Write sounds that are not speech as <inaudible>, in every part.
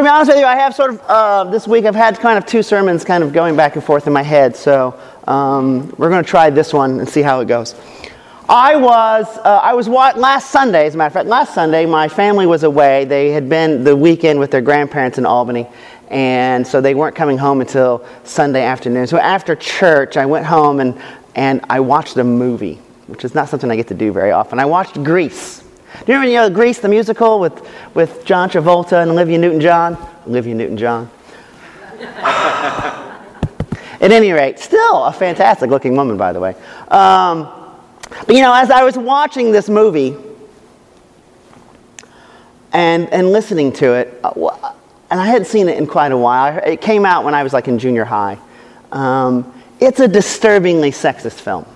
to be honest with you, I have sort of, uh, this week I've had kind of two sermons kind of going back and forth in my head. So um, we're going to try this one and see how it goes. I was, uh, I was what, last Sunday, as a matter of fact, last Sunday, my family was away. They had been the weekend with their grandparents in Albany. And so they weren't coming home until Sunday afternoon. So after church, I went home and, and I watched a movie, which is not something I get to do very often. I watched Grease. Do you remember you know, Grease, the musical with, with John Travolta and Olivia Newton John? Olivia Newton John. <laughs> At any rate, still a fantastic looking woman, by the way. Um, but you know, as I was watching this movie and, and listening to it, uh, and I hadn't seen it in quite a while, it came out when I was like in junior high. Um, it's a disturbingly sexist film.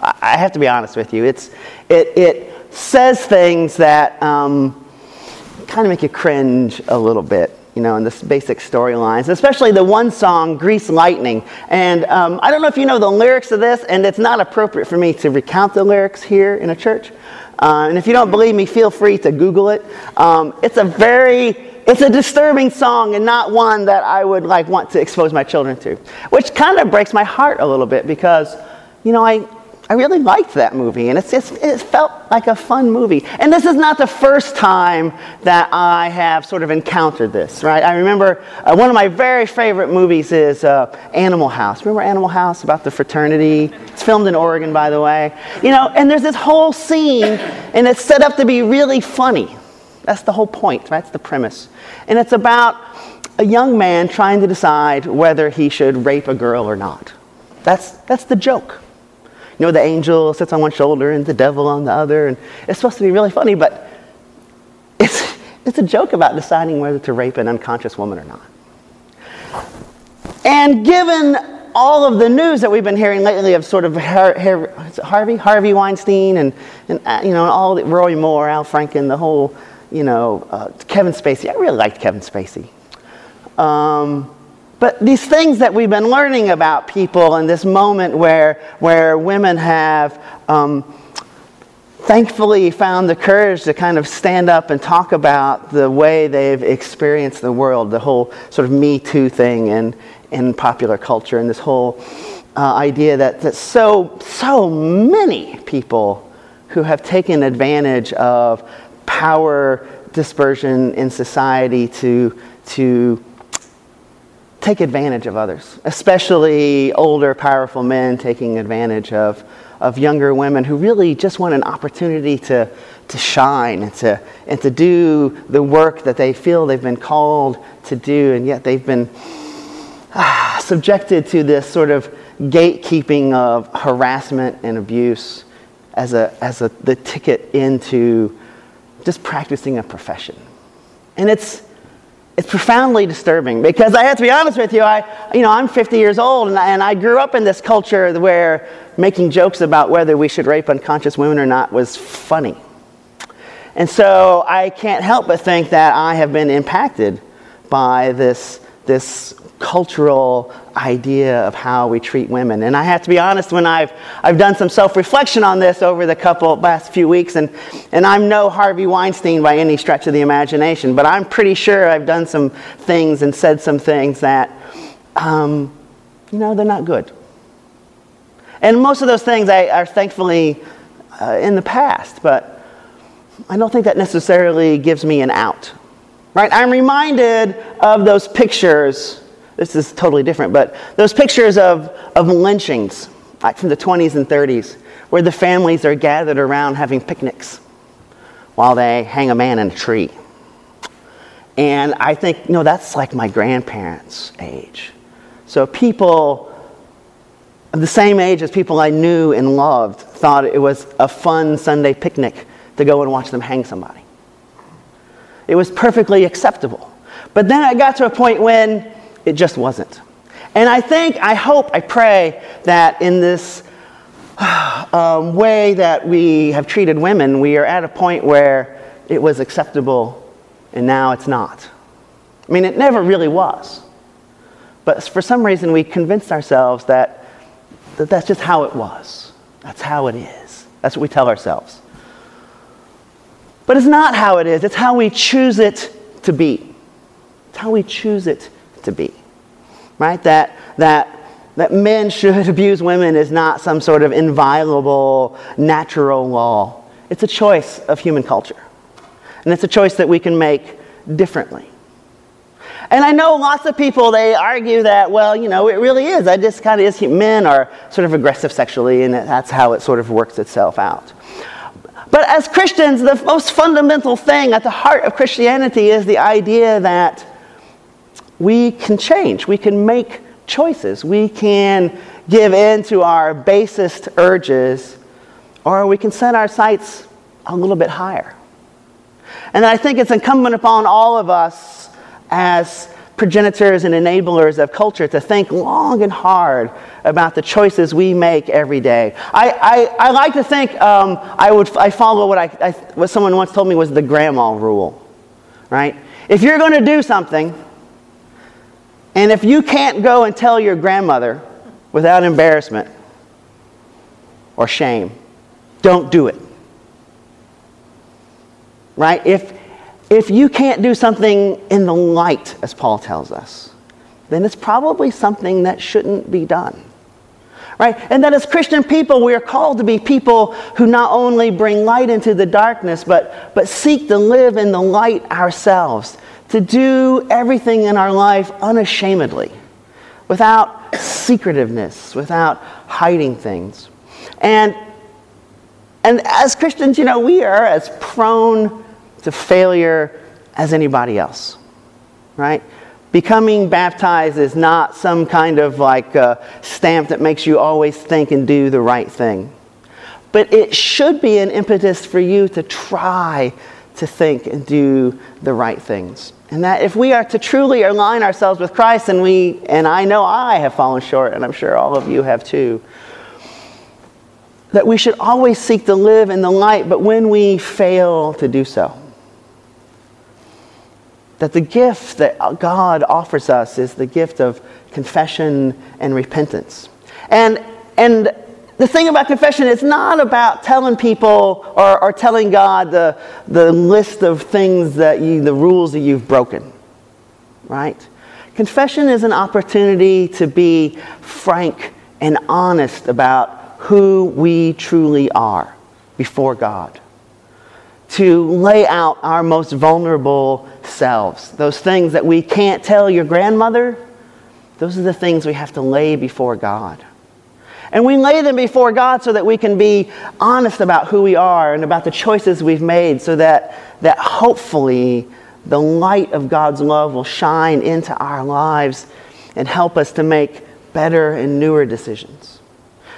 I have to be honest with you. It's, it, it, says things that um, kind of make you cringe a little bit, you know, in the basic storylines, especially the one song, Grease Lightning. And um, I don't know if you know the lyrics of this, and it's not appropriate for me to recount the lyrics here in a church. Uh, and if you don't believe me, feel free to Google it. Um, it's a very it's a disturbing song and not one that I would like want to expose my children to, which kind of breaks my heart a little bit because, you know, I, I really liked that movie, and it's, it felt like a fun movie. And this is not the first time that I have sort of encountered this, right? I remember uh, one of my very favorite movies is uh, Animal House. Remember Animal House about the fraternity? It's filmed in Oregon, by the way. You know, and there's this whole scene, and it's set up to be really funny. That's the whole point, right? That's the premise. And it's about a young man trying to decide whether he should rape a girl or not. That's, that's the joke you know, the angel sits on one shoulder and the devil on the other. And it's supposed to be really funny, but it's, <laughs> it's a joke about deciding whether to rape an unconscious woman or not. And given all of the news that we've been hearing lately of sort of Har- Har- Harvey, Harvey Weinstein, and, and uh, you know, all the, Roy Moore, Al Franken, the whole, you know, uh, Kevin Spacey. I really liked Kevin Spacey. Um, but these things that we've been learning about people in this moment where, where women have um, thankfully found the courage to kind of stand up and talk about the way they've experienced the world, the whole sort of Me Too thing in, in popular culture, and this whole uh, idea that, that so, so many people who have taken advantage of power dispersion in society to, to take advantage of others, especially older, powerful men taking advantage of, of younger women who really just want an opportunity to, to shine and to, and to do the work that they feel they've been called to do, and yet they've been ah, subjected to this sort of gatekeeping of harassment and abuse as, a, as a, the ticket into just practicing a profession. And it's, it's profoundly disturbing because I have to be honest with you, I, you know, I'm 50 years old and I, and I grew up in this culture where making jokes about whether we should rape unconscious women or not was funny. And so I can't help but think that I have been impacted by this, this cultural idea of how we treat women. And I have to be honest, when I've, I've done some self reflection on this over the couple last few weeks, and, and I'm no Harvey Weinstein by any stretch of the imagination, but I'm pretty sure I've done some things and said some things that, um, you know, they're not good. And most of those things I, are thankfully uh, in the past, but I don't think that necessarily gives me an out. Right? I'm reminded of those pictures this is totally different, but those pictures of, of lynchings, like from the 20s and 30s, where the families are gathered around having picnics while they hang a man in a tree. And I think, know, that's like my grandparents' age. So people the same age as people I knew and loved thought it was a fun Sunday picnic to go and watch them hang somebody. It was perfectly acceptable. But then I got to a point when it just wasn't. And I think, I hope, I pray that in this <sighs> um, way that we have treated women, we are at a point where it was acceptable and now it's not. I mean, it never really was. But for some reason, we convinced ourselves that, that that's just how it was. That's how it is. That's what we tell ourselves. But it's not how it is, it's how we choose it to be. It's how we choose it to be. Right? That, that, that men should <laughs> abuse women is not some sort of inviolable natural law. It's a choice of human culture. And it's a choice that we can make differently. And I know lots of people, they argue that, well, you know, it really is. I just kind of is. Men are sort of aggressive sexually, and that's how it sort of works itself out. But as Christians, the most fundamental thing at the heart of Christianity is the idea that we can change, we can make choices, we can give in to our basest urges, or we can set our sights a little bit higher. And I think it's incumbent upon all of us as progenitors and enablers of culture to think long and hard about the choices we make every day. I, I, I like to think um, I, would, I follow what, I, I, what someone once told me was the grandma rule, right? If you're going to do something, and if you can't go and tell your grandmother without embarrassment or shame, don't do it. Right? If, if you can't do something in the light, as Paul tells us, then it's probably something that shouldn't be done. Right? And that as Christian people, we are called to be people who not only bring light into the darkness, but, but seek to live in the light ourselves, to do everything in our life unashamedly, without secretiveness, without hiding things. And, and as Christians, you know, we are as prone to failure as anybody else, right? Becoming baptized is not some kind of like uh, stamp that makes you always think and do the right thing. But it should be an impetus for you to try to think and do the right things. And that if we are to truly align ourselves with Christ, and we, and I know I have fallen short, and I'm sure all of you have too, that we should always seek to live in the light, but when we fail to do so, that the gift that God offers us is the gift of confession and repentance. And, and the thing about confession is not about telling people or, or telling God the, the list of things that you, the rules that you've broken, right? Confession is an opportunity to be frank and honest about who we truly are before God to lay out our most vulnerable selves. Those things that we can't tell your grandmother, those are the things we have to lay before God. And we lay them before God so that we can be honest about who we are and about the choices we've made, so that, that hopefully the light of God's love will shine into our lives and help us to make better and newer decisions.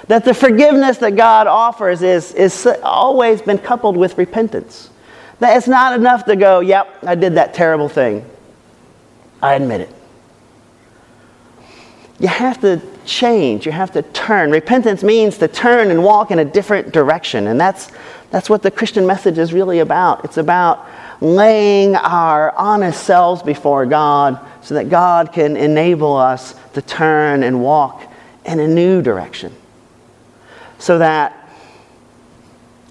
That the forgiveness that God offers is, is always been coupled with repentance. That it's not enough to go, yep, I did that terrible thing. I admit it. You have to change. You have to turn. Repentance means to turn and walk in a different direction. And that's, that's what the Christian message is really about. It's about laying our honest selves before God so that God can enable us to turn and walk in a new direction so that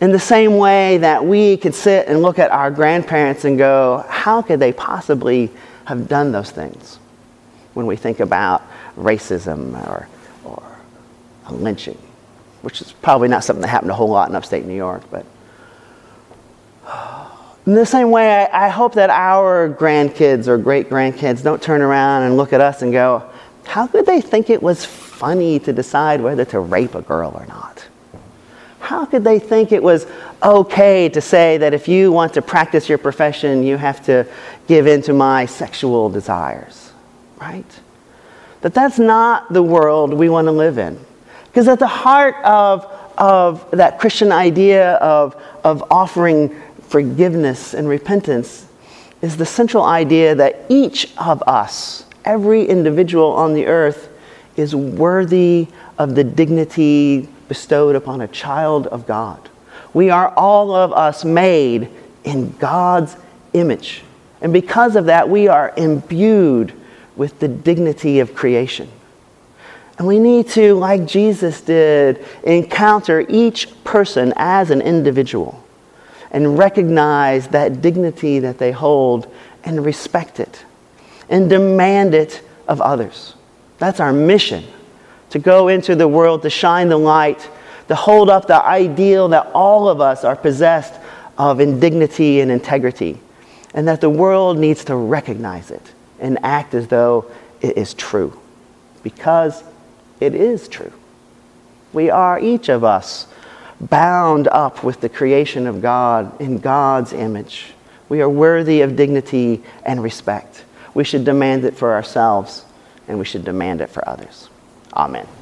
in the same way that we could sit and look at our grandparents and go, how could they possibly have done those things when we think about racism or, or lynching, which is probably not something that happened a whole lot in upstate New York, but <sighs> in the same way, I, I hope that our grandkids or great grandkids don't turn around and look at us and go, how could they think it was funny to decide whether to rape a girl or not? How could they think it was okay to say that if you want to practice your profession, you have to give in to my sexual desires? Right? That that's not the world we want to live in. Because at the heart of, of that Christian idea of, of offering forgiveness and repentance is the central idea that each of us every individual on the earth is worthy of the dignity bestowed upon a child of God. We are all of us made in God's image. And because of that, we are imbued with the dignity of creation. And we need to, like Jesus did, encounter each person as an individual and recognize that dignity that they hold and respect it and demand it of others. That's our mission to go into the world, to shine the light, to hold up the ideal that all of us are possessed of in dignity and integrity, and that the world needs to recognize it and act as though it is true, because it is true. We are, each of us, bound up with the creation of God in God's image. We are worthy of dignity and respect. We should demand it for ourselves, and we should demand it for others. Amen.